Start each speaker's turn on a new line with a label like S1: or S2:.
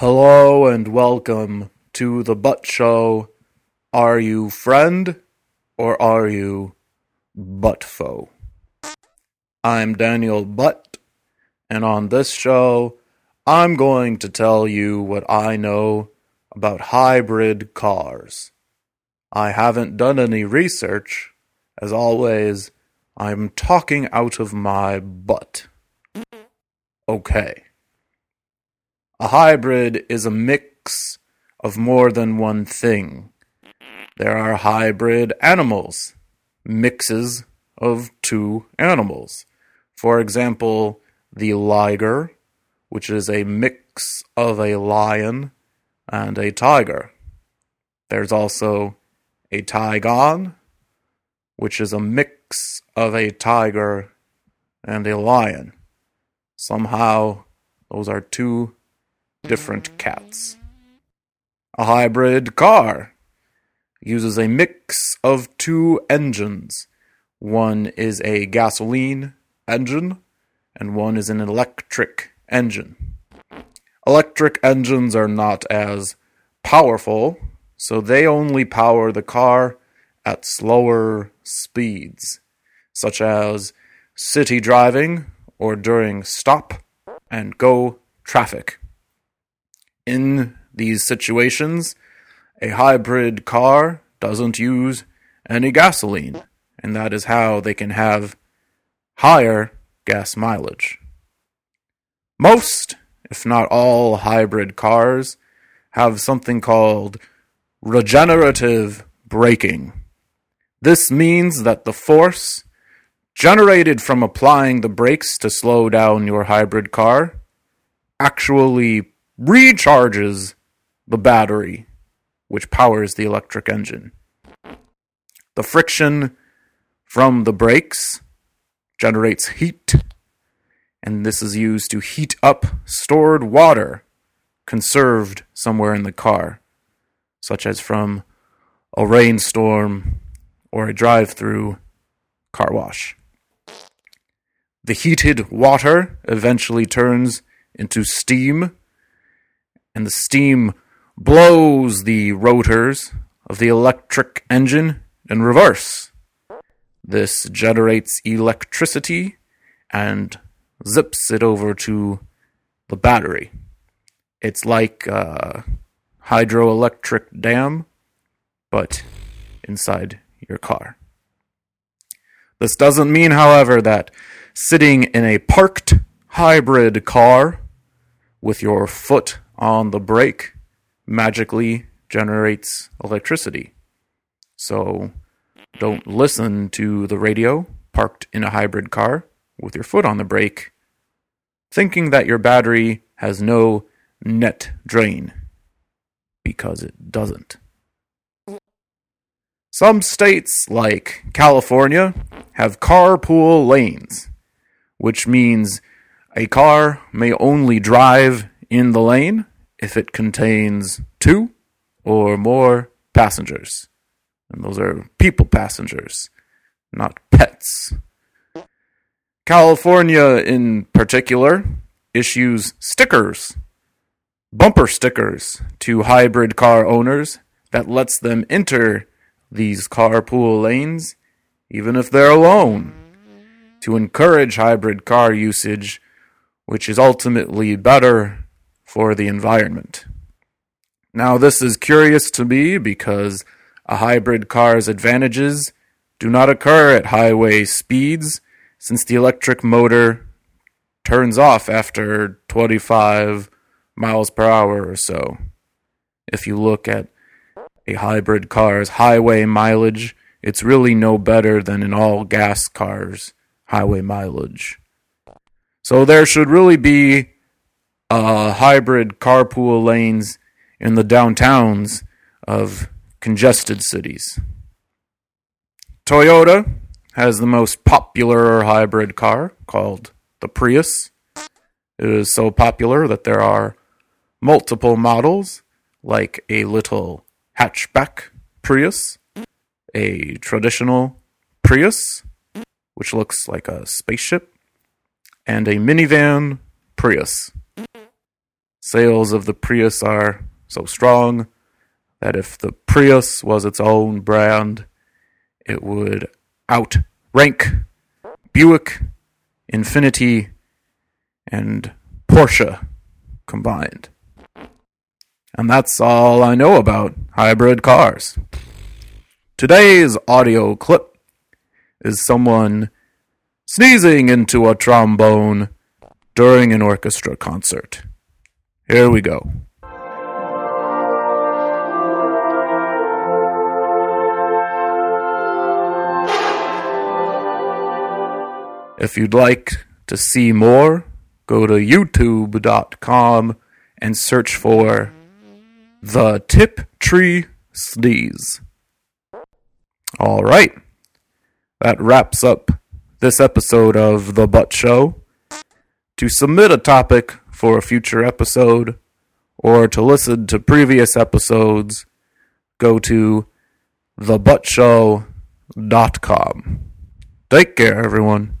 S1: Hello and welcome to the Butt Show. Are you friend or are you butt foe? I'm Daniel Butt, and on this show, I'm going to tell you what I know about hybrid cars. I haven't done any research. As always, I'm talking out of my butt. Okay. A hybrid is a mix of more than one thing. There are hybrid animals, mixes of two animals. For example, the liger, which is a mix of a lion and a tiger. There's also a tigon, which is a mix of a tiger and a lion. Somehow, those are two different cats. A hybrid car uses a mix of two engines. One is a gasoline engine, and one is an electric engine. Electric engines are not as powerful, so they only power the car at slower speeds, such as city driving or during stop and go traffic. In these situations, a hybrid car doesn't use any gasoline, and that is how they can have higher gas mileage. Most, if not all, hybrid cars have something called regenerative braking. This means that the force generated from applying the brakes to slow down your hybrid car actually recharges the battery which powers the electric engine. The friction from the brakes generates heat, and this is used to heat up stored water conserved somewhere in the car, such as from a rainstorm or a drive through car wash. The heated water eventually turns into steam and the steam blows the rotors of the electric engine in reverse. This generates electricity and zips it over to the battery. It's like a hydroelectric dam, but inside your car. This doesn't mean, however, that sitting in a parked hybrid car with your foot on the brake magically generates electricity. So don't listen to the radio parked in a hybrid car with your foot on the brake, thinking that your battery has no net drain, because it doesn't. Some states, like California, have carpool lanes, which means a car may only drive in the lane if it contains two or more passengers. And those are people passengers, not pets. California, in particular, issues stickers, bumper stickers, to hybrid car owners that lets them enter these carpool lanes even if they're alone to encourage hybrid car usage, which is ultimately better for the environment. Now, this is curious to me because a hybrid car's advantages do not occur at highway speeds since the electric motor turns off after 25 miles per hour or so. If you look at a hybrid car's highway mileage, it's really no better than an all gas car's highway mileage. So there should really be uh, hybrid carpool lanes in the downtowns of congested cities. Toyota has the most popular hybrid car called the Prius. It is so popular that there are multiple models, like a little hatchback Prius, a traditional Prius, which looks like a spaceship, and a minivan Prius. Sales of the Prius are so strong that if the Prius was its own brand, it would outrank Buick, Infiniti, and Porsche combined. And that's all I know about hybrid cars. Today's audio clip is someone sneezing into a trombone during an orchestra concert. Here we go. If you'd like to see more, go to youtube.com and search for the Tip Tree Sneeze. All right. That wraps up this episode of The Butt Show. To submit a topic for a future episode or to listen to previous episodes, go to thebuttshow.com. Take care, everyone.